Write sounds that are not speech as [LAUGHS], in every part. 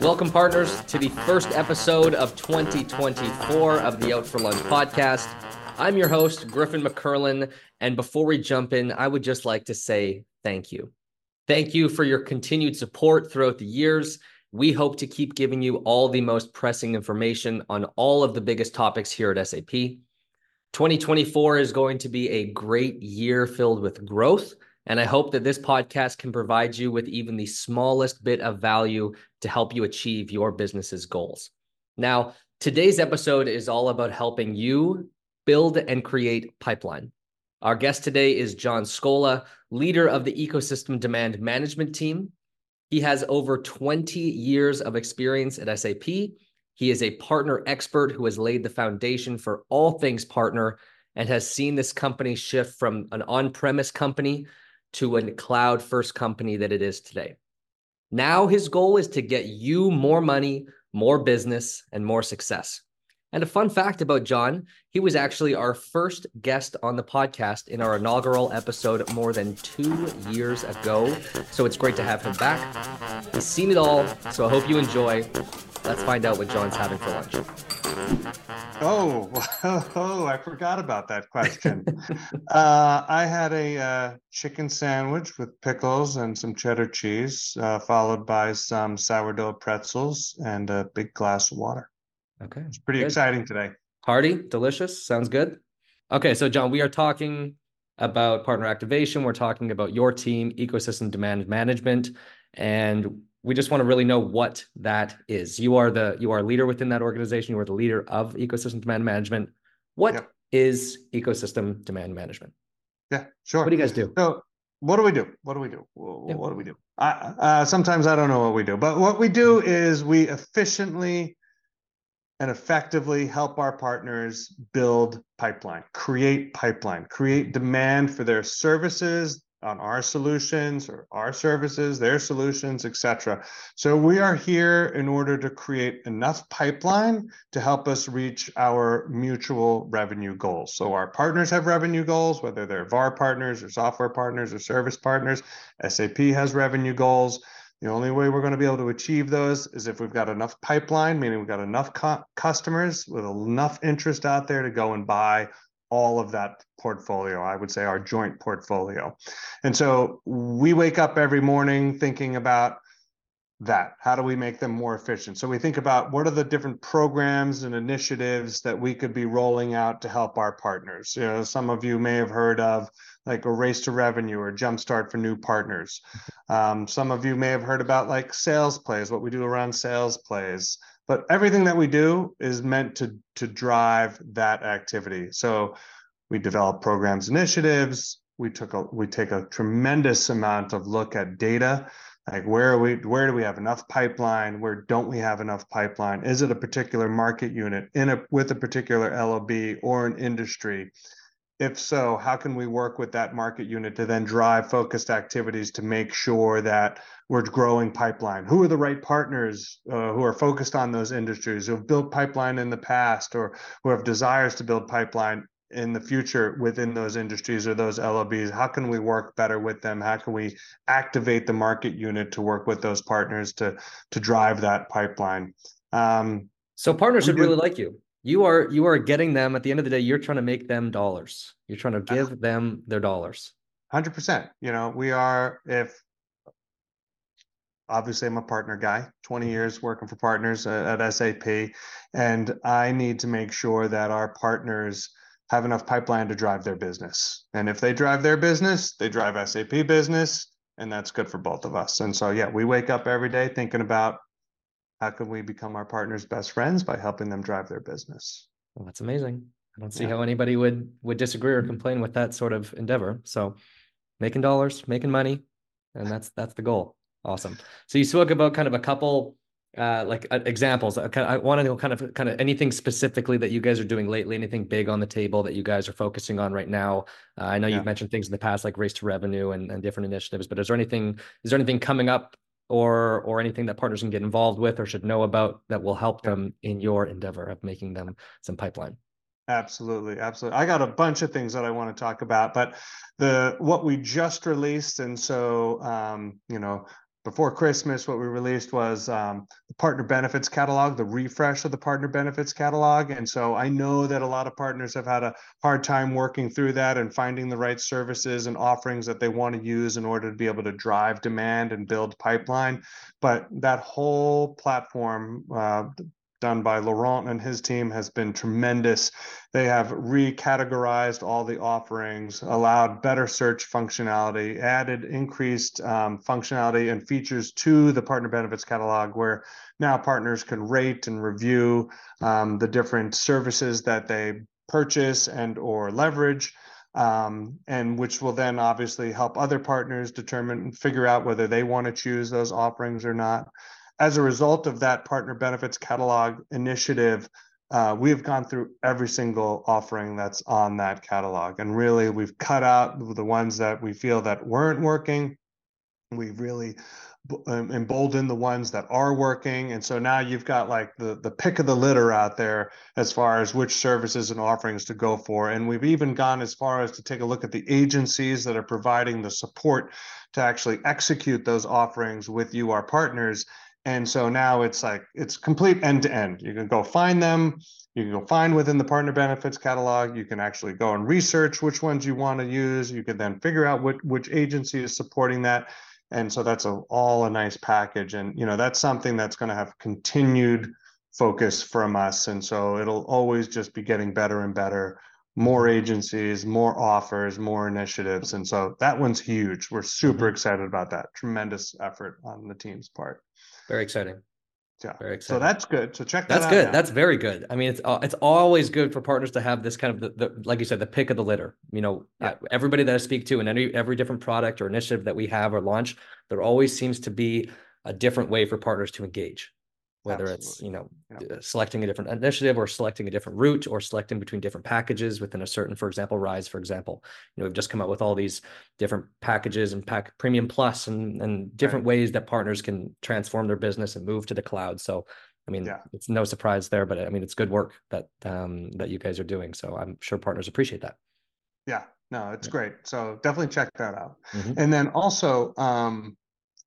Welcome, partners, to the first episode of 2024 of the Out for Lunch podcast. I'm your host, Grifyn McErlean. And before we jump in, I would just like to say thank you. Thank you for your continued support throughout the years. We hope to keep giving you all the most pressing information on all of the biggest topics here at SAP. 2024 is going to be a great year filled with growth. And I hope that this podcast can provide you with even the smallest bit of value to help you achieve your business's goals. Now, today's episode is all about helping you build and create pipeline. Our guest today is John Scola, leader of the ecosystem demand management team. He has over 20 years of experience at SAP. He is a partner expert who has laid the foundation for all things partner and has seen this company shift from an on premise company to a cloud first company that it is today. Now, his goal is to get you more money, more business, and more success. And a fun fact about John, he was actually our first guest on the podcast in our inaugural episode more than two years ago. So it's great to have him back. He's seen it all, so I hope you enjoy. Let's find out what John's having for lunch. Oh, [LAUGHS] oh, I forgot about that question. uh, I had a uh, chicken sandwich with pickles and some cheddar cheese, uh, followed by some sourdough pretzels and a big glass of water. Okay. It's pretty good. exciting today. Hearty, delicious. Sounds good. Okay. So, John, we are talking about partner activation. We're talking about your team, ecosystem demand management. And we just want to really know what that is. You are the you are a leader within that organization. You are the leader of ecosystem demand management. What yep. is ecosystem demand management? Yeah, sure. What do you guys do? So, what do we do? What do we do? What, what do we do? I, uh, sometimes I don't know what we do, but what we do is we efficiently and effectively help our partners build pipeline, create pipeline, create demand for their services on our solutions or our services, their solutions, etc. So we are here in order to create enough pipeline to help us reach our mutual revenue goals. So our partners have revenue goals, whether they're VAR partners or software partners or service partners. SAP has revenue goals. The only way we're going to be able to achieve those is if we've got enough pipeline, meaning we've got enough co- customers with enough interest out there to go and buy all of that portfolio. I would say our joint portfolio. And so we wake up every morning thinking about that. How do we make them more efficient? So we think about what are the different programs and initiatives that we could be rolling out to help our partners. You know, some of you may have heard of like a race to revenue or jumpstart for new partners. Um, some of you may have heard about like sales plays, what we do around sales plays. But everything that we do is meant to to drive that activity. So we develop programs, initiatives. We took a we take a tremendous amount of look at data like where are we where do we have enough pipeline where don't we have enough pipeline is it a particular market unit in a with a particular lob or an industry if so, how can we work with that market unit to then drive focused activities to make sure that we're growing pipeline? Who are the right partners uh, who are focused on those industries, who have built pipeline in the past, or who have desires to build pipeline in the future within those industries or those LOBs? How can we work better with them? How can we activate the market unit to work with those partners to to drive that pipeline? Um, so partners should really like you you are you are getting them at the end of the day you're trying to make them dollars. You're trying to give them their dollars. 100% you know we are if obviously i'm a partner guy 20 mm-hmm. years working for partners at, at sap and i need to make sure that our partners have enough pipeline to drive their business. And if they drive their business they drive sap business and that's good for both of us. And so yeah we wake up every day thinking about how can we become our partners' best friends by helping them drive their business? Well, that's amazing. I don't see yeah. how anybody would would disagree or complain with that sort of endeavor. So, making dollars, making money, and that's that's the goal. Awesome. So you spoke about kind of a couple uh, like uh, examples. I, I want to know kind of kind of anything specifically that you guys are doing lately. Anything big on the table that you guys are focusing on right now? Uh, I know yeah. you've mentioned things in the past like race to revenue and, and different initiatives, but is there anything is there anything coming up or or anything that partners can get involved with or should know about that will help them in your endeavor of making them some pipeline. Absolutely absolutely. I got a bunch of things that i want to talk about but the what we just released and so um, you know before Christmas, what we released was um, the partner benefits catalog, the refresh of the partner benefits catalog. And so I know that a lot of partners have had a hard time working through that and finding the right services and offerings that they want to use in order to be able to drive demand and build pipeline. But that whole platform, uh, done by Laurent and his team has been tremendous. They have recategorized all the offerings, allowed better search functionality, added increased um, functionality and features to the partner benefits catalog, where now partners can rate and review um, the different services that they purchase and or leverage. Um, and which will then obviously help other partners determine and figure out whether they want to choose those offerings or not as a result of that partner benefits catalog initiative, uh, we've gone through every single offering that's on that catalog, and really we've cut out the ones that we feel that weren't working. We've really um, emboldened the ones that are working, and so now you've got like the the pick of the litter out there as far as which services and offerings to go for. And we've even gone as far as to take a look at the agencies that are providing the support to actually execute those offerings with you, our partners and so now it's like it's complete end to end. You can go find them. You can go find within the partner benefits catalog. You can actually go and research which ones you want to use. You can then figure out what which agency is supporting that. And so that's a, all a nice package. And you know that's something that's going to have continued focus from us. And so it'll always just be getting better and better. More agencies, more offers, more initiatives. And so that one's huge. We're super mm-hmm. excited about that. Tremendous effort on the team's part. Very exciting. Yeah. Very exciting. So that's good. So check that That's good. Now. That's very good. I mean, it's uh, it's always good for partners to have this kind of the, the like you said, the pick of the litter. You know, yeah. everybody that I speak to and any every different product or initiative that we have or launch, there always seems to be a different way for partners to engage whether Absolutely. it's you know yeah. Selecting a different initiative or selecting a different route or selecting between different packages within a certain for example rise for example you know we've just come out with all these different packages and pack premium plus and and different right. ways that partners can transform their business and move to the cloud so i mean yeah. it's no surprise there but i mean it's good work that um that you guys are doing so i'm sure partners appreciate that yeah no it's yeah. great so definitely check that out mm-hmm. and then also um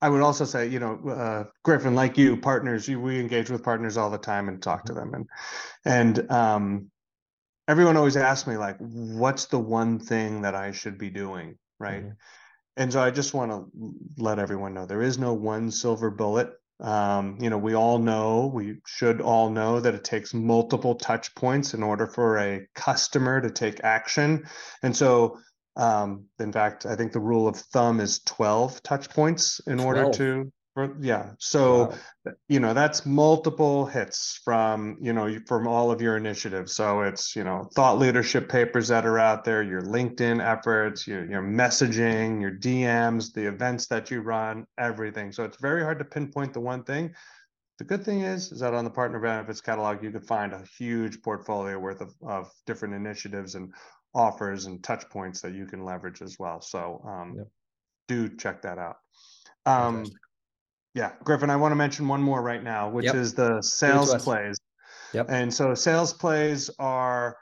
I would also say, you know, uh, Grifyn, like you, partners, you, we engage with partners all the time and talk to mm-hmm. them, and and um, everyone always asks me like, what's the one thing that I should be doing, right? Mm-hmm. And so I just want to let everyone know there is no one silver bullet. Um, you know, we all know, we should all know that it takes multiple touch points in order for a customer to take action, and so um, in fact, I think the rule of thumb is 12 touch points in 12. order to, yeah. So, wow. you know, that's multiple hits from, you know, from all of your initiatives. So it's, you know, thought leadership papers that are out there, your LinkedIn efforts, your, your messaging, your DMs, the events that you run, everything. So it's very hard to pinpoint the one thing. The good thing is, is that on the partner benefits catalog, you can find a huge portfolio worth of, of different initiatives and offers and touch points that you can leverage as well. So um, yep. do check that out. Um, yeah, Grifyn, I want to mention one more right now, which yep. is the sales plays. Yep. And so sales plays are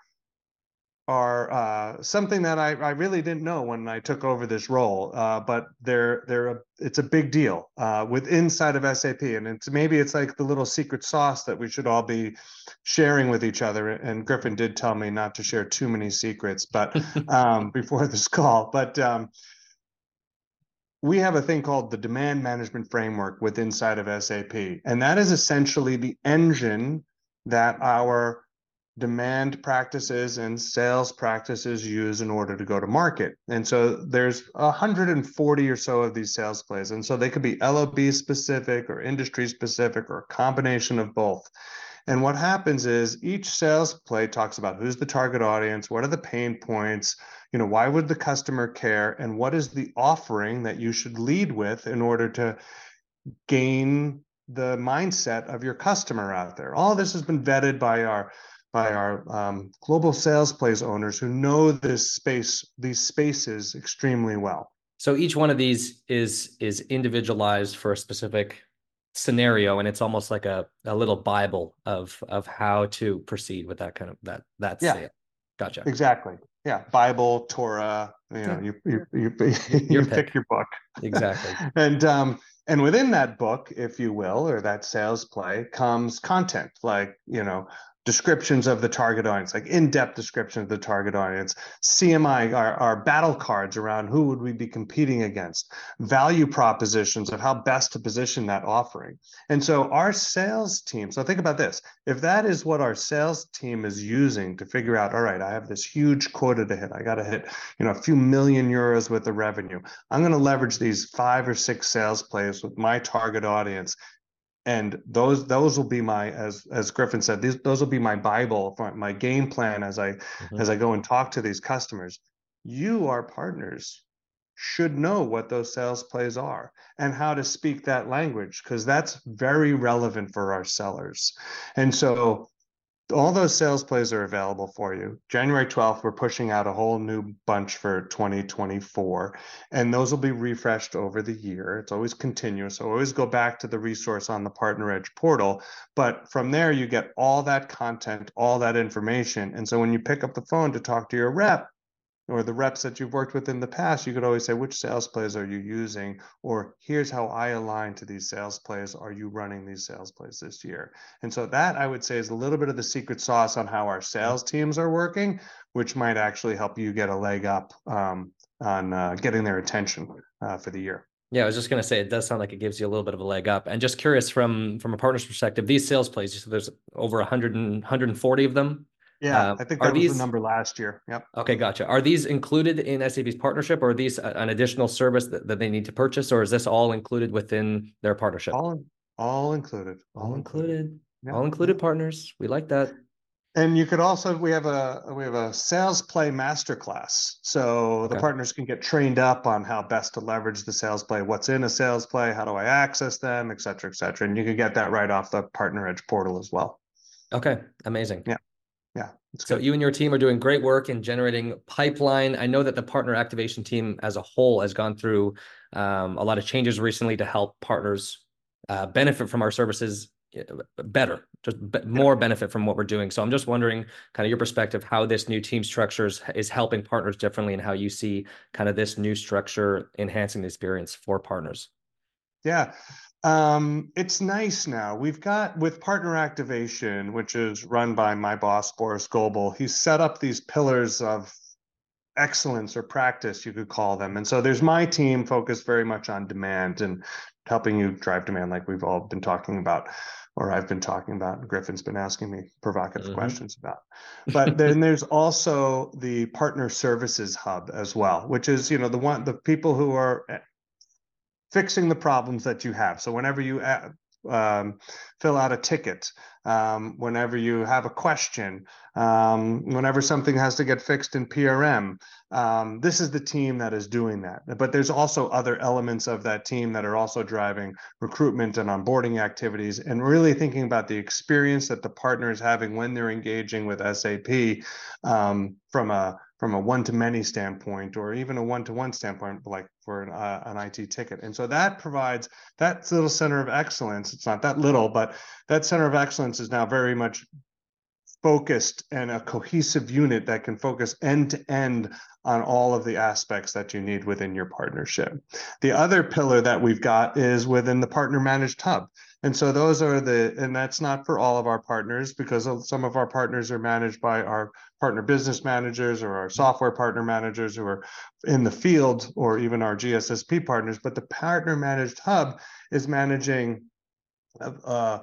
are uh, something that I, I really didn't know when I took over this role, uh, but they're they're a, it's a big deal uh, with inside of SAP, and it's maybe it's like the little secret sauce that we should all be sharing with each other. And Grifyn did tell me not to share too many secrets, but [LAUGHS] um, before this call, but um, we have a thing called the demand management framework with inside of SAP, and that is essentially the engine that our demand practices and sales practices use in order to go to market. And so there's 140 or so of these sales plays. And so they could be LOB specific or industry specific or a combination of both. And what happens is each sales play talks about who's the target audience, what are the pain points, you know, why would the customer care, and what is the offering that you should lead with in order to gain the mindset of your customer out there. All this has been vetted by our by our um, global sales plays owners who know this space, these spaces extremely well. So each one of these is is individualized for a specific scenario, and it's almost like a, a little bible of of how to proceed with that kind of that that yeah. Gotcha. Exactly. Yeah. Bible, Torah. You know, you you you, [LAUGHS] you pick. pick your book. Exactly. [LAUGHS] and um And within that book, if you will, or that sales play, comes content like, you know, descriptions of the target audience, like in-depth description of the target audience, CMI, our, our battle cards around who would we be competing against, value propositions of how best to position that offering. And so our sales team, so think about this, if that is what our sales team is using to figure out, all right, I have this huge quota to hit, I got to hit, you know, a few million euros worth of revenue. I'm going to leverage these five or six sales plays with my target audience and those those will be my as as griffin said these those will be my bible my game plan as i mm-hmm. as i go and talk to these customers you our partners should know what those sales plays are and how to speak that language because that's very relevant for our sellers and so all those sales plays are available for you. January 12th, we're pushing out a whole new bunch for 2024, and those will be refreshed over the year. It's always continuous. So always go back to the resource on the Partner Edge portal. But from there, you get all that content, all that information. And so when you pick up the phone to talk to your rep, or the reps that you've worked with in the past, you could always say, which sales plays are you using? Or here's how I align to these sales plays. Are you running these sales plays this year? And so that I would say is a little bit of the secret sauce on how our sales teams are working, which might actually help you get a leg up um, on uh, getting their attention uh, for the year. Yeah, I was just going to say it does sound like it gives you a little bit of a leg up. And just curious from from a partner's perspective, these sales plays, so there's over 100 and, 140 of them yeah, uh, I think that was these, the number last year. Yep. Okay, gotcha. Are these included in SAP's partnership, or are these an additional service that, that they need to purchase, or is this all included within their partnership? All, all included. All, included. Yeah. All included partners. We like that. And you could also we have a we have a sales play masterclass, so okay. the partners can get trained up on how best to leverage the sales play, what's in a sales play, how do I access them, et cetera, et cetera. And you can get that right off the Partner Edge portal as well. Okay, amazing. Yeah yeah. So good. you and your team are doing great work in generating pipeline. I know that the partner activation team as a whole has gone through um, a lot of changes recently to help partners uh, benefit from our services uh, better, just more benefit from what we're doing. So I'm just wondering, kind of your perspective, how this new team structures is helping partners differently, and how you see kind of this new structure enhancing the experience for partners. Yeah, um, it's nice now. We've got with partner activation, which is run by my boss, Boris Goebel, he's set up these pillars of excellence or practice, you could call them. And so there's my team focused very much on demand and helping you drive demand, like we've all been talking about, or I've been talking about. Grifyn's been asking me provocative mm-hmm. questions about. But then there's also the partner services hub as well, which is, you know, the one the people who are fixing the problems that you have. So whenever you uh, um, fill out a ticket, um, whenever you have a question, um, whenever something has to get fixed in PRM, um, this is the team that is doing that. But there's also other elements of that team that are also driving recruitment and onboarding activities and really thinking about the experience that the partner is having when they're engaging with SAP um, from a from a one-to-many standpoint or even a one-to-one standpoint like for an, uh, an IT ticket. And so that provides that little center of excellence. It's not that little, but that center of excellence is now very much focused and a cohesive unit that can focus end to end on all of the aspects that you need within your partnership. The other pillar that we've got is within the partner managed hub. And so those are the, and that's not for all of our partners because some of our partners are managed by our partner business managers or our software partner managers who are in the field or even our GSSP partners. But the partner managed hub is managing uh,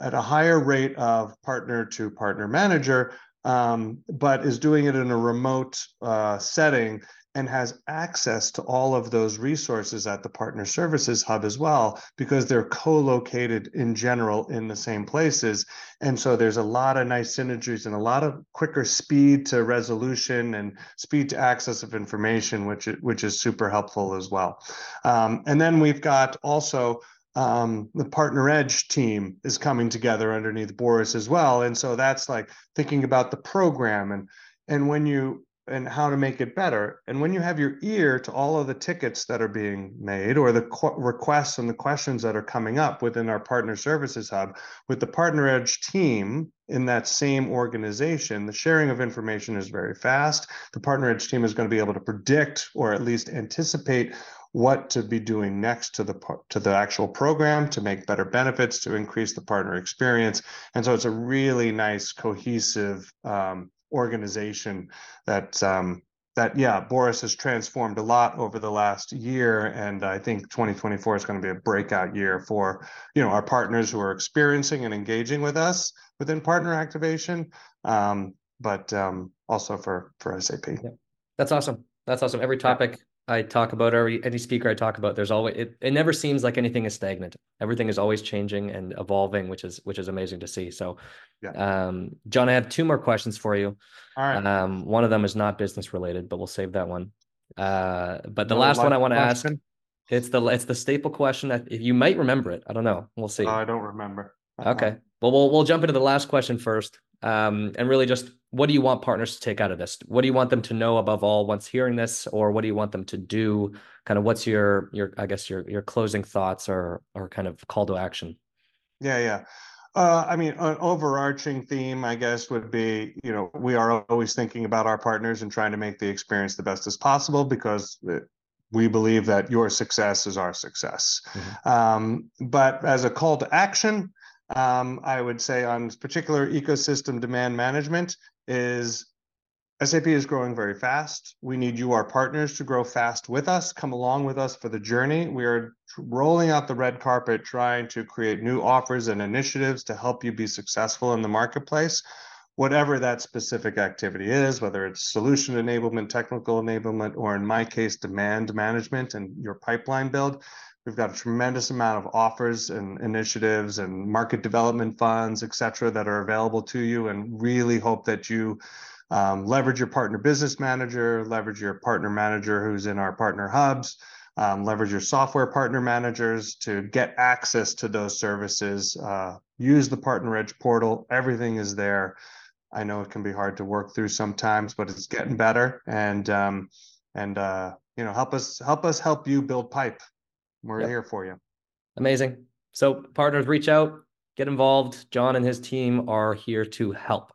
at a higher rate of partner to partner manager, um, but is doing it in a remote uh, setting and has access to all of those resources at the partner services hub as well because they're co-located in general in the same places. And so there's a lot of nice synergies and a lot of quicker speed to resolution and speed to access of information which which is super helpful as well. Um, and then we've got also um, the partner edge team is coming together underneath boris as well. And so that's like thinking about the program and and when you and how to make it better. And when you have your ear to all of the tickets that are being made or the qu- requests and the questions that are coming up within our partner services hub, with the Partner Edge team in that same organization, the sharing of information is very fast. The Partner Edge team is going to be able to predict or at least anticipate what to be doing next to the to the actual program to make better benefits to increase the partner experience and so it's a really nice cohesive um, organization that um, that yeah boris has transformed a lot over the last year and i think 2024 is going to be a breakout year for you know our partners who are experiencing and engaging with us within partner activation um, but um, also for for sap yeah. that's awesome. That's awesome. Every topic I talk about, or any speaker I talk about, there's always it, it never seems like anything is stagnant. Everything is always changing and evolving, which is which is amazing to see. So yeah. um, John, I have two more questions for you. All right. Um, one of them is not business related, but we'll save that one. Uh, but the no, last one I want to ask, it's the it's the staple question. If you might remember it, I don't know. We'll see. I don't remember. Uh-huh. Okay. Well, we'll we'll jump into the last question first. Um, and really just what do you want partners to take out of this? What do you want them to know above all once hearing this, or what do you want them to do? Kind of what's your your I guess your your closing thoughts or or kind of call to action? Yeah, yeah. Uh, I mean, an overarching theme, I guess, would be you know we are always thinking about our partners and trying to make the experience the best as possible because we believe that your success is our success. Mm-hmm. Um, but as a call to action, um, I would say on particular ecosystem demand management is SAP is growing very fast. We need you, our partners, to grow fast with us. Come along with us for the journey. We are rolling out the red carpet, trying to create new offers and initiatives to help you be successful in the marketplace, whatever that specific activity is, whether it's solution enablement, technical enablement, or in my case, demand management and your pipeline build. We've got a tremendous amount of offers and initiatives and market development funds, et cetera, that are available to you, and really hope that you um, leverage your partner business manager, leverage your partner manager who's in our partner hubs, um, leverage your software partner managers to get access to those services. Uh, use the Partner Edge portal. Everything is there. I know it can be hard to work through sometimes, but it's getting better. And um, and uh, you know, help us help us help you build pipe we're yep. here for you. Amazing. So, partners, reach out, get involved. John and his team are here to help.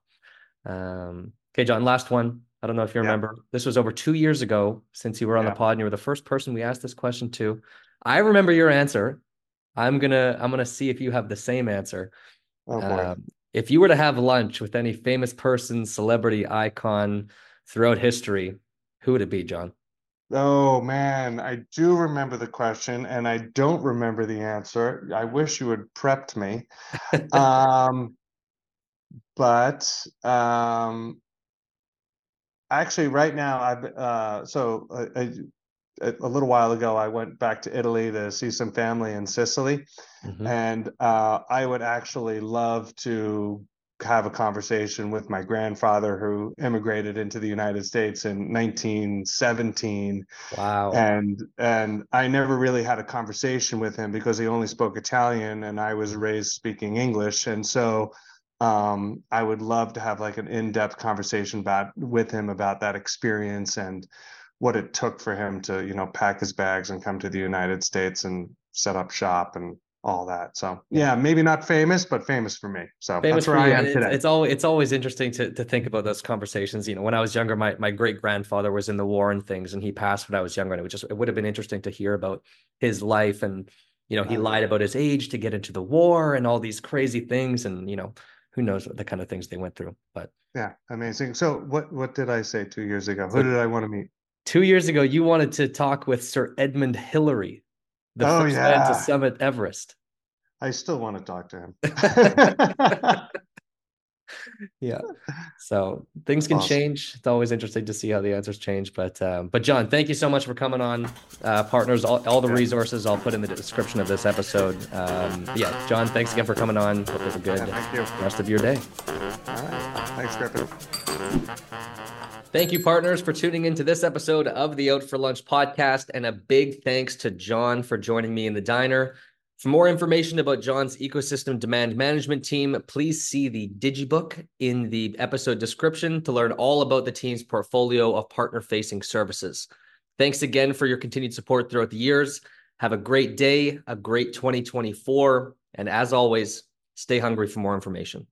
Um, okay, John, last one. I don't know if you remember. This was over two years ago since you were on the pod, and you were the first person we asked this question to. I remember your answer. I'm gonna I'm gonna see if you have the same answer. Oh boy. Um, if you were to have lunch with any famous person, celebrity, icon throughout history, who would it be, John? Oh man, I do remember the question and I don't remember the answer. I wish you had prepped me. um, but um, actually, right now, I've uh, so uh, a, a, little while ago, I went back to Italy to see some family in Sicily, mm-hmm. and uh, I would actually love to have a conversation with my grandfather who immigrated into the United States in 1917. Wow. And and I never really had a conversation with him because he only spoke Italian and I was raised speaking English. And so um, I would love to have like an in-depth conversation about with him about that experience and what it took for him to, you know, pack his bags and come to the United States and set up shop and all that. So yeah, maybe not famous, but famous for me. So famous that's where I am today. It's, it's always it's always interesting to to think about those conversations. You know, when I was younger, my my great grandfather was in the war and things, and he passed when I was younger, and it was just it would have been interesting to hear about his life and you know he lied about his age to get into the war and all these crazy things, and you know who knows what the kind of things they went through. But yeah, amazing. So what what did I say two years ago? Who did I want to meet? Two years ago, you wanted to talk with Sir Edmund Hillary, the oh, first yeah. man to summit Everest. I still want to talk to him. [LAUGHS] yeah. So things can awesome. change. It's always interesting to see how the answers change. But um, but John, thank you so much for coming on. Uh, partners, all, all the resources I'll put in the description of this episode. Um, yeah, John, thanks again for coming on. Hope you have a good yeah, rest of your day. All right. Thanks, Grifyn. Thank you, partners, for tuning into this episode of the Out for Lunch podcast. And a big thanks to John for joining me in the diner. For more information about John's ecosystem demand management team, please see the Digibook in the episode description to learn all about the team's portfolio of partner facing services. Thanks again for your continued support throughout the years. Have a great day, a great 2024. And as always, stay hungry for more information.